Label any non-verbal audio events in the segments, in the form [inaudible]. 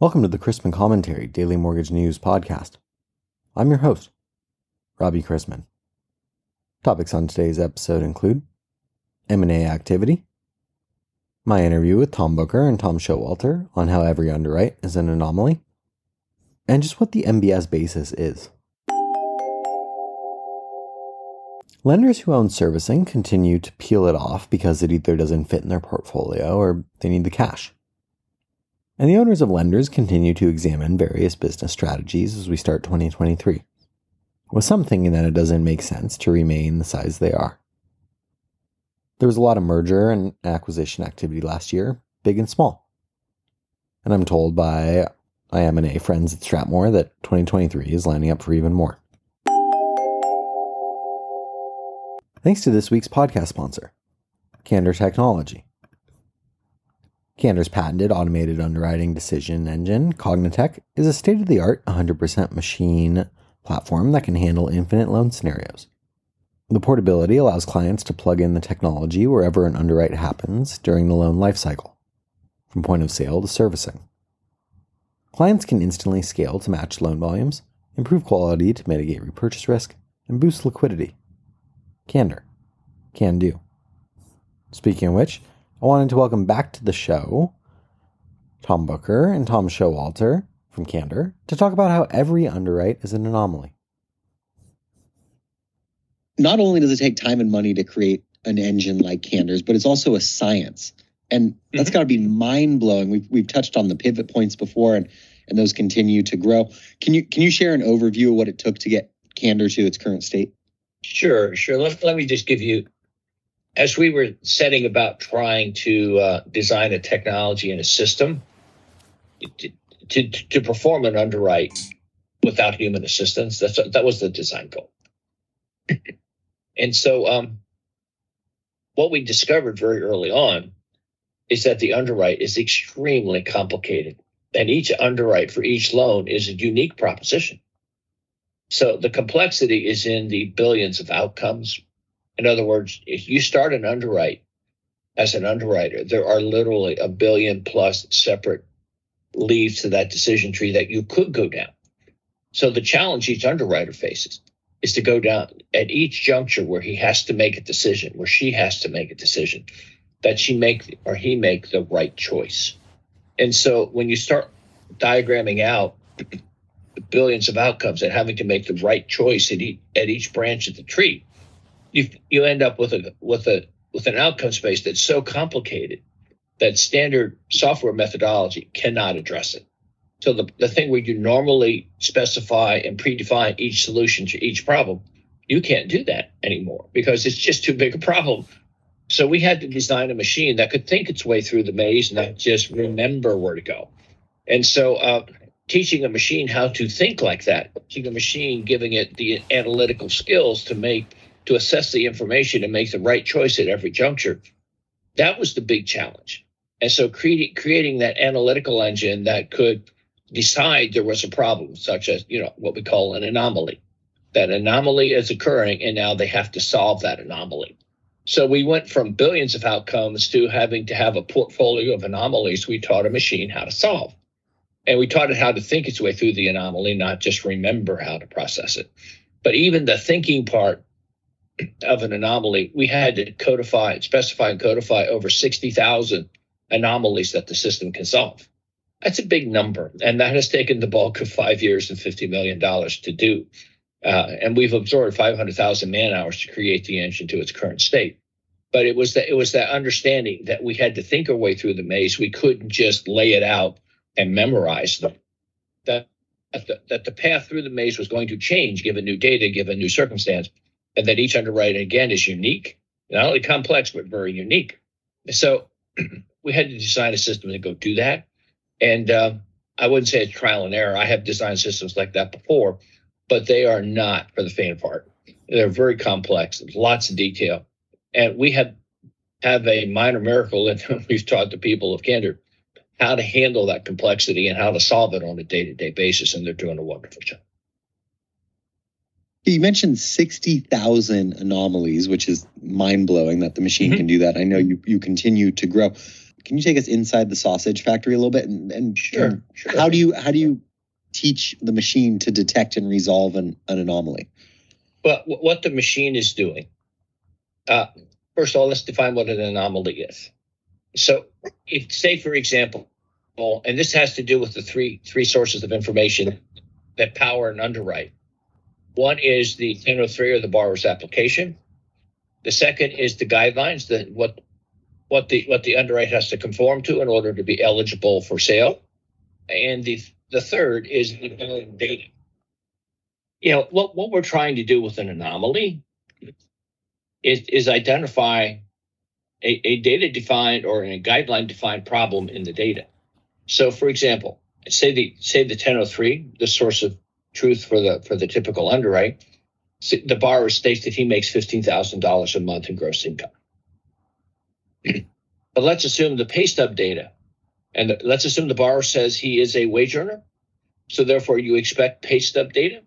Welcome to the Chrisman Commentary Daily Mortgage News Podcast. I'm your host, Robbie Chrisman. Topics on today's episode include M&A activity, my interview with Tom Booker and Tom Showalter on how every underwrite is an anomaly, and just what the MBS basis is. Lenders who own servicing continue to peel it off because it either doesn't fit in their portfolio or they need the cash. And the owners of lenders continue to examine various business strategies as we start 2023, with some thinking that it doesn't make sense to remain the size they are. There was a lot of merger and acquisition activity last year, big and small. And I'm told by IM&A friends at STRATMOR that 2023 is lining up for even more. Thanks to this week's podcast sponsor, Candor Technology. Candor's patented automated underwriting decision engine, Cognitech, is a state of the art 100% machine platform that can handle infinite loan scenarios. The portability allows clients to plug in the technology wherever an underwrite happens during the loan lifecycle, from point of sale to servicing. Clients can instantly scale to match loan volumes, improve quality to mitigate repurchase risk, and boost liquidity. Candor. Can do. Speaking of which, I wanted to welcome back to the show Tom Booker and Tom Showalter from Candor to talk about how every underwrite is an anomaly. Not only does it take time and money to create an engine like Candor's, but it's also a science. And that's mm-hmm. got to be mind blowing. We've, we've touched on the pivot points before, and, and those continue to grow. Can you can you share an overview of what it took to get Candor to its current state? Sure, sure. Let, let me just give you as we were setting about trying to uh, design a technology and a system to, to, to, perform an underwrite without human assistance, that's, that was the design goal. [laughs] and so, um, what we discovered very early on is that the underwrite is extremely complicated, and each underwrite for each loan is a unique proposition. So the complexity is in the billions of outcomes in other words, if you start an underwrite as an underwriter, there are literally a billion plus separate leaves to that decision tree that you could go down. So the challenge each underwriter faces is to go down at each juncture where he has to make a decision, where she has to make a decision, that she make or he make the right choice. And so when you start diagramming out billions of outcomes and having to make the right choice at each, at each branch of the tree, you you end up with a with a with an outcome space that's so complicated that standard software methodology cannot address it. So the, the thing where you normally specify and predefine each solution to each problem, you can't do that anymore because it's just too big a problem. So we had to design a machine that could think its way through the maze, and not just remember where to go. And so uh, teaching a machine how to think like that, teaching a machine, giving it the analytical skills to make to assess the information and make the right choice at every juncture. That was the big challenge. And so creating creating that analytical engine that could decide there was a problem, such as, you know, what we call an anomaly. That anomaly is occurring and now they have to solve that anomaly. So we went from billions of outcomes to having to have a portfolio of anomalies we taught a machine how to solve. And we taught it how to think its way through the anomaly, not just remember how to process it. But even the thinking part of an anomaly, we had to codify, specify, and codify over 60,000 anomalies that the system can solve. That's a big number, and that has taken the bulk of five years and $50 million to do. Uh, and we've absorbed 500,000 man hours to create the engine to its current state. But it was that it was that understanding that we had to think our way through the maze. We couldn't just lay it out and memorize them. That that the, that the path through the maze was going to change given new data, given new circumstance, and that each underwriting again is unique, not only complex but very unique. So [clears throat] we had to design a system to go do that. And uh, I wouldn't say it's trial and error. I have designed systems like that before, but they are not for the faint of heart. They're very complex. There's lots of detail, and we have have a minor miracle, and [laughs] we've taught the people of Candor how to handle that complexity and how to solve it on a day to day basis, and they're doing a wonderful job. You mentioned 60,000 anomalies, which is mind blowing that the machine mm-hmm. can do that. I know you, you continue to grow. can you take us inside the sausage factory a little bit and, and Sure, sure. how do you how do you teach the machine to detect and resolve an, an anomaly? Wh- what the machine is doing, uh, first of all, let's define what an anomaly is. So, if say for example, and this has to do with the three three sources of information that power and underwrite. One is the 1003 or the borrower's application. The second is the guidelines that what what the what the underwrite has to conform to in order to be eligible for sale. And the the third is the data you know what what we're trying to do with an anomaly is is identify a, a data defined or a guideline defined problem in the data so for example say the say the 1003 the source of truth for the for the typical underwrite the borrower states that he makes $15000 a month in gross income [clears throat] but let's assume the pay stub data and the- let's assume the borrower says he is a wage earner so therefore you expect pay stub data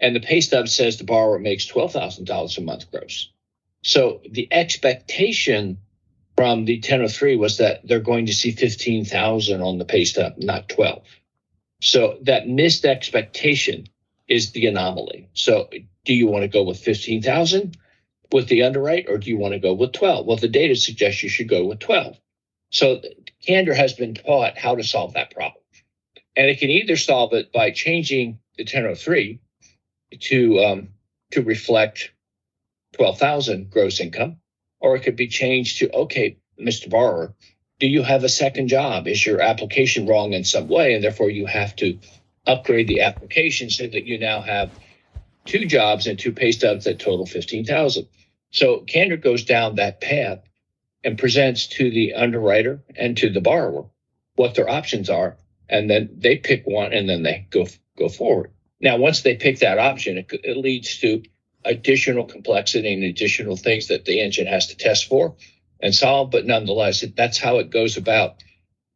and the pay stub says the borrower makes $12,000 a month gross. So the expectation from the 1003 was that they're going to see 15,000 on the pay stub, not 12. So that missed expectation is the anomaly. So do you want to go with 15,000 with the underwrite or do you want to go with 12? Well, the data suggests you should go with 12. So Candor has been taught how to solve that problem. And it can either solve it by changing the 1003 to um, to reflect twelve thousand gross income, or it could be changed to okay, Mr. Borrower, do you have a second job? Is your application wrong in some way, and therefore you have to upgrade the application so that you now have two jobs and two pay stubs that total fifteen thousand. So Candor goes down that path and presents to the underwriter and to the borrower what their options are, and then they pick one, and then they go go forward. Now, once they pick that option, it, it leads to additional complexity and additional things that the engine has to test for and solve. But nonetheless, it, that's how it goes about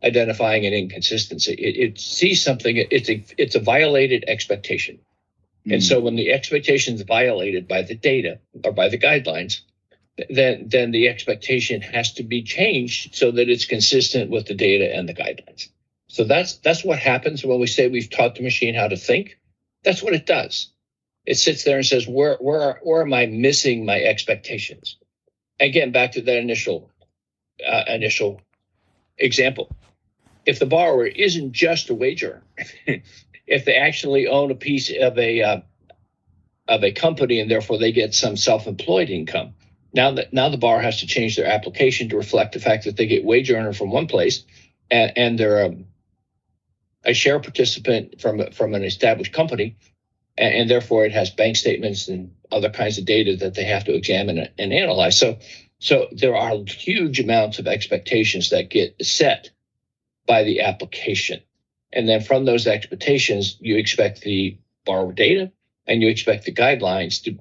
identifying an inconsistency. It, it sees something; it's a it's a violated expectation, and hmm. so when the expectation is violated by the data or by the guidelines, then then the expectation has to be changed so that it's consistent with the data and the guidelines. So that's that's what happens when we say we've taught the machine how to think. That's what it does. It sits there and says, "Where where where am I missing my expectations?" Again, back to that initial uh, initial example. If the borrower isn't just a wage earner, [laughs] if they actually own a piece of a uh, of a company and therefore they get some self-employed income, now that now the borrower has to change their application to reflect the fact that they get wage earner from one place and, and they're a, a share participant from from an established company and, and, therefore it has bank statements and other kinds of data that they have to examine and analyze so so there are huge amounts of expectations that get set by the application and then from those expectations you expect the borrower data and you expect the guidelines to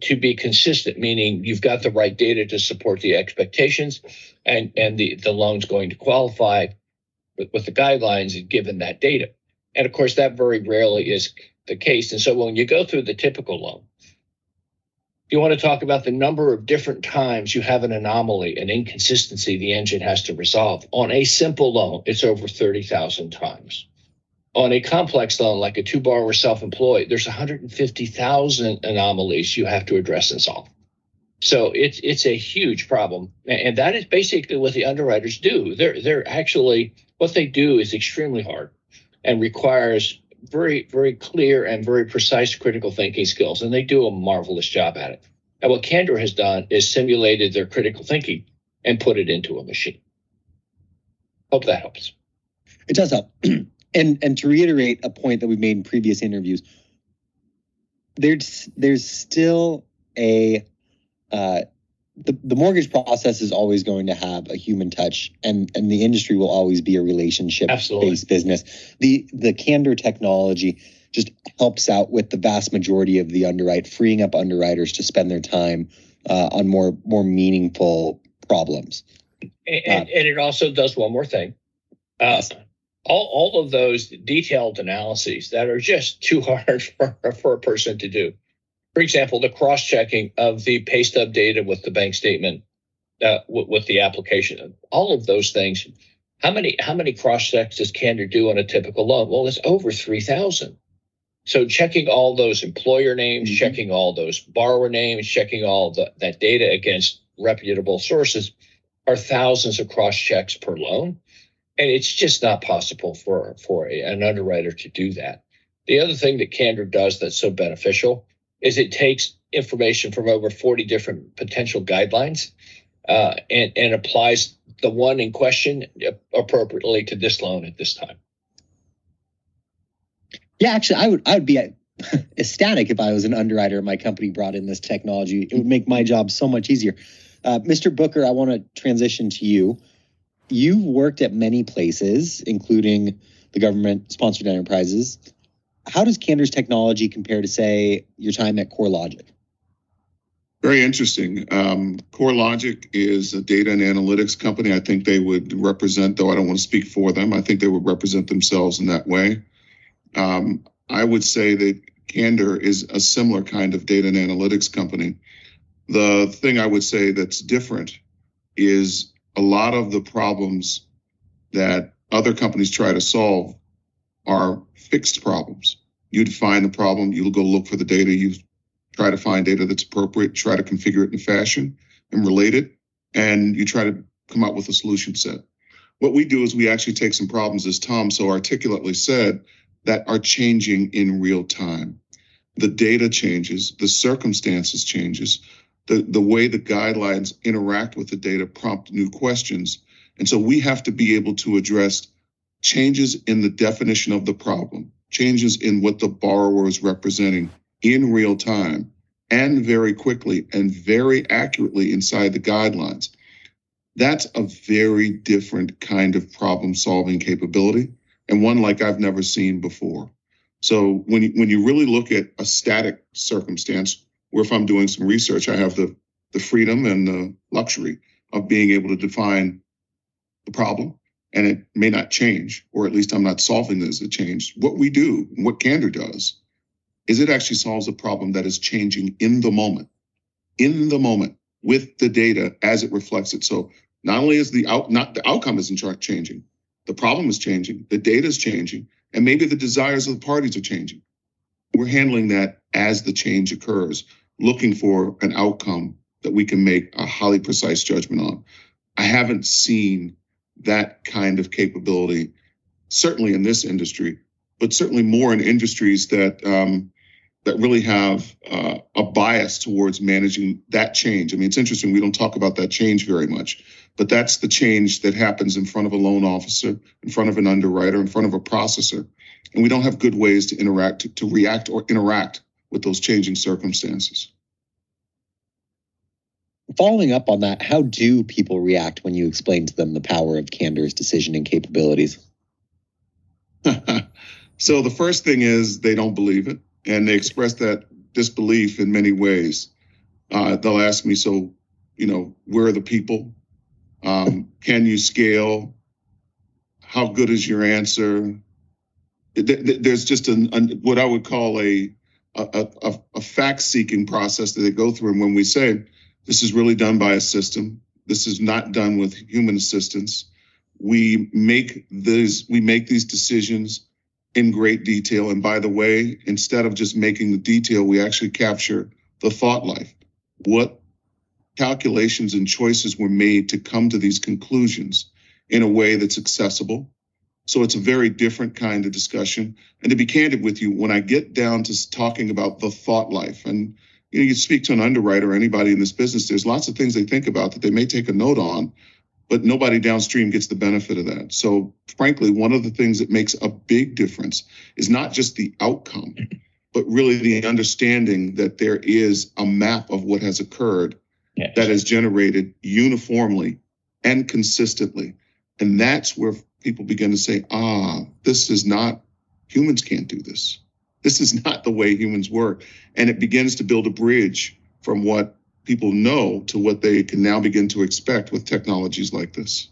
to be consistent, meaning you've got the right data to support the expectations, and and the the loan's going to qualify with, with the guidelines given that data. And of course, that very rarely is the case. And so when you go through the typical loan, you want to talk about the number of different times you have an anomaly, an inconsistency the engine has to resolve. On a simple loan, it's over 30,000 times on a complex loan like a two borrower self-employed there's 150,000 anomalies you have to address and solve so it's it's a huge problem and that is basically what the underwriters do they're they're actually what they do is extremely hard and requires very very clear and very precise critical thinking skills and they do a marvelous job at it. And what candor has done is simulated their critical thinking and put it into a machine. Hope that helps. It does help. [clears throat] And and to reiterate a point that we've made in previous interviews there's there's still a uh, the, the mortgage process is always going to have a human touch and and the industry will always be a relationship Absolutely. based business the the candor technology just helps out with the vast majority of the underwrite freeing up underwriters to spend their time uh, on more more meaningful problems and, and, and it also does one more thing uh, all, all of those detailed analyses that are just too hard [laughs] for, for a person to do. For example, the cross checking of the pay stub data with the bank statement uh, with, with the application. All of those things. How many how many cross checks does Candor do on a typical loan? Well, it's over three thousand. So checking all those employer names, mm-hmm. checking all those borrower names, checking all the, that data against reputable sources are thousands of cross checks per loan. And it's just not possible for, for a, an underwriter to do that. The other thing that Candor does that's so beneficial is it takes information from over 40 different potential guidelines uh, and, and applies the one in question appropriately to this loan at this time. Yeah, actually, I would I would be [laughs] ecstatic if I was an underwriter and my company brought in this technology. It would make my job so much easier. Uh, Mr. Booker, I want to transition to you. You've worked at many places, including the government sponsored enterprises. How does Candor's technology compare to, say, your time at CoreLogic? Very interesting. Um, CoreLogic is a data and analytics company. I think they would represent, though I don't want to speak for them, I think they would represent themselves in that way. Um, I would say that Candor is a similar kind of data and analytics company. The thing I would say that's different is a lot of the problems that other companies try to solve are fixed problems. You define the problem, you'll go look for the data, you try to find data that's appropriate, try to configure it in fashion and relate it, and you try to come up with a solution set. What we do is we actually take some problems, as Tom so articulately said, that are changing in real time. The data changes, the circumstances changes, the, the way the guidelines interact with the data prompt new questions. And so we have to be able to address changes in the definition of the problem, changes in what the borrower is representing in real time and very quickly and very accurately inside the guidelines. That's a very different kind of problem solving capability and one like I've never seen before. So when you, when you really look at a static circumstance, where if I'm doing some research, I have the the freedom and the luxury of being able to define the problem, and it may not change, or at least I'm not solving this as it changed. What we do, what Candor does, is it actually solves a problem that is changing in the moment, in the moment with the data as it reflects it. So not only is the out not the outcome isn't changing, the problem is changing, the data is changing, and maybe the desires of the parties are changing. We're handling that as the change occurs, looking for an outcome that we can make a highly precise judgment on. I haven't seen that kind of capability, certainly in this industry, but certainly more in industries that um, that really have uh, a bias towards managing that change. I mean, it's interesting we don't talk about that change very much but that's the change that happens in front of a loan officer, in front of an underwriter, in front of a processor. And we don't have good ways to interact, to, to react or interact with those changing circumstances. Following up on that, how do people react when you explain to them the power of Candor's decisioning capabilities? [laughs] so the first thing is they don't believe it, and they express that disbelief in many ways. Uh, they'll ask me, so you know, where are the people? Um, can you scale? How good is your answer? There's just an, an what I would call a a, a, a fact seeking process that they go through. And when we say this is really done by a system, this is not done with human assistance. We make these we make these decisions in great detail. And by the way, instead of just making the detail, we actually capture the thought life. What calculations and choices were made to come to these conclusions in a way that's accessible. So it's a very different kind of discussion. And to be candid with you, when I get down to talking about the thought life, and you know, you speak to an underwriter or anybody in this business, there's lots of things they think about that they may take a note on, but nobody downstream gets the benefit of that. So frankly, one of the things that makes a big difference is not just the outcome, but really the understanding that there is a map of what has occurred yes. that is generated uniformly and consistently. And that's where people begin to say, ah, this is not, humans can't do this. This is not the way humans work. And it begins to build a bridge from what people know to what they can now begin to expect with technologies like this.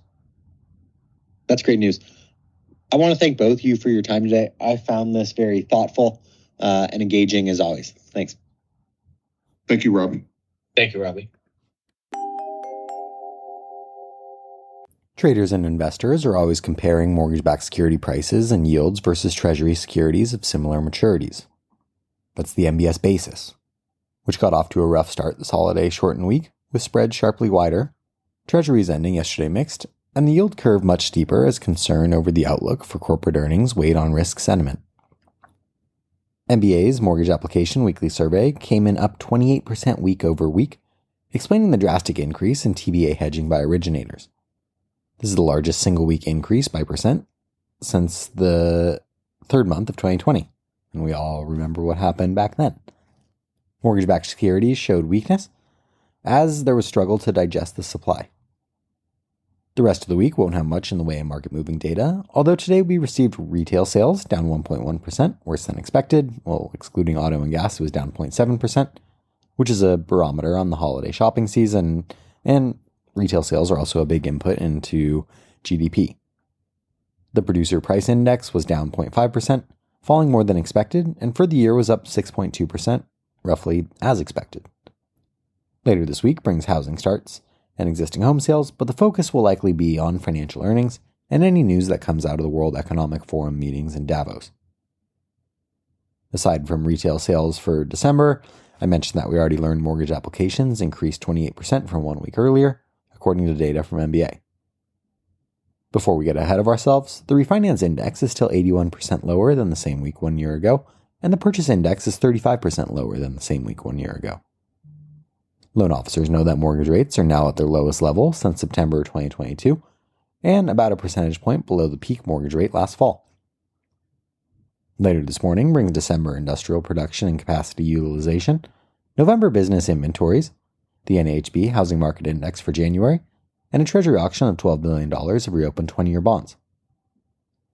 That's great news. I want to thank both of you for your time today. I found this very thoughtful uh, and engaging as always. Thanks. Thank you, Robbie. Thank you, Robbie. Traders and investors are always comparing mortgage backed security prices and yields versus Treasury securities of similar maturities. That's the MBS basis, which got off to a rough start this holiday shortened week, with spreads sharply wider, Treasuries ending yesterday mixed, and the yield curve much steeper as concern over the outlook for corporate earnings weighed on risk sentiment. MBA's mortgage application weekly survey came in up 28% week over week, explaining the drastic increase in TBA hedging by originators. This is the largest single week increase by percent since the third month of 2020. And we all remember what happened back then. Mortgage backed securities showed weakness as there was struggle to digest the supply. The rest of the week won't have much in the way of market moving data, although today we received retail sales down 1.1%, worse than expected. Well, excluding auto and gas, it was down 0.7%, which is a barometer on the holiday shopping season, and Retail sales are also a big input into GDP. The producer price index was down 0.5%, falling more than expected, and for the year was up 6.2%, roughly as expected. Later this week brings housing starts and existing home sales, but the focus will likely be on financial earnings and any news that comes out of the World Economic Forum meetings in Davos. Aside from retail sales for December, I mentioned that we already learned mortgage applications increased 28% from one week earlier, according to data from MBA. Before we get ahead of ourselves, the refinance index is still 81% lower than the same week one year ago, and the purchase index is 35% lower than the same week one year ago. Loan officers know that mortgage rates are now at their lowest level since September 2022, and about a percentage point below the peak mortgage rate last fall. Later this morning brings December industrial production and capacity utilization, November business inventories, the NAHB Housing Market Index for January, and a Treasury auction of $12 billion of reopened 20 year bonds.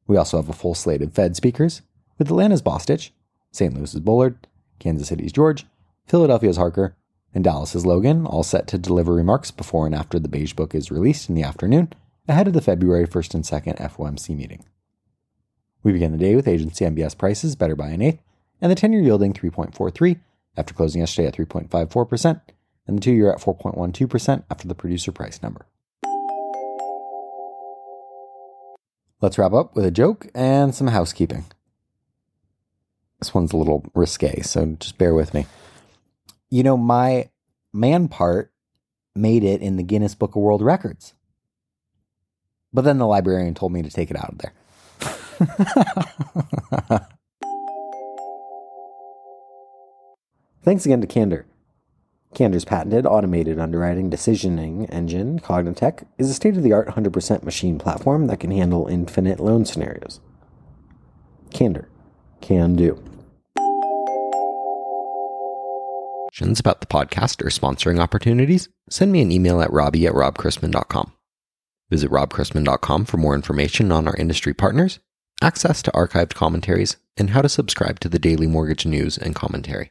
We also have a full slate of Fed speakers, with Atlanta's Bostic, St. Louis's Bullard, Kansas City's George, Philadelphia's Harker, and Dallas's Logan all set to deliver remarks before and after the Beige Book is released in the afternoon, ahead of the February 1st and 2nd FOMC meeting. We begin the day with agency MBS prices better by an eighth, and the 10 year yielding 3.43 after closing yesterday at 3.54%, and the two year at 4.12% after the producer price number. Let's wrap up with a joke and some housekeeping. This one's a little risque, so just bear with me. You know, my man part made it in the Guinness Book of World Records. But then the librarian told me to take it out of there. [laughs] Thanks again to Candor. Candor's patented automated underwriting decisioning engine, Cognitech, is a state of the art 100% machine platform that can handle infinite loan scenarios. Candor. Can do. Questions About the podcast or sponsoring opportunities, send me an email at robbie at robchrisman.com. Visit robchrisman.com for more information on our industry partners, access to archived commentaries, and how to subscribe to the daily mortgage news and commentary.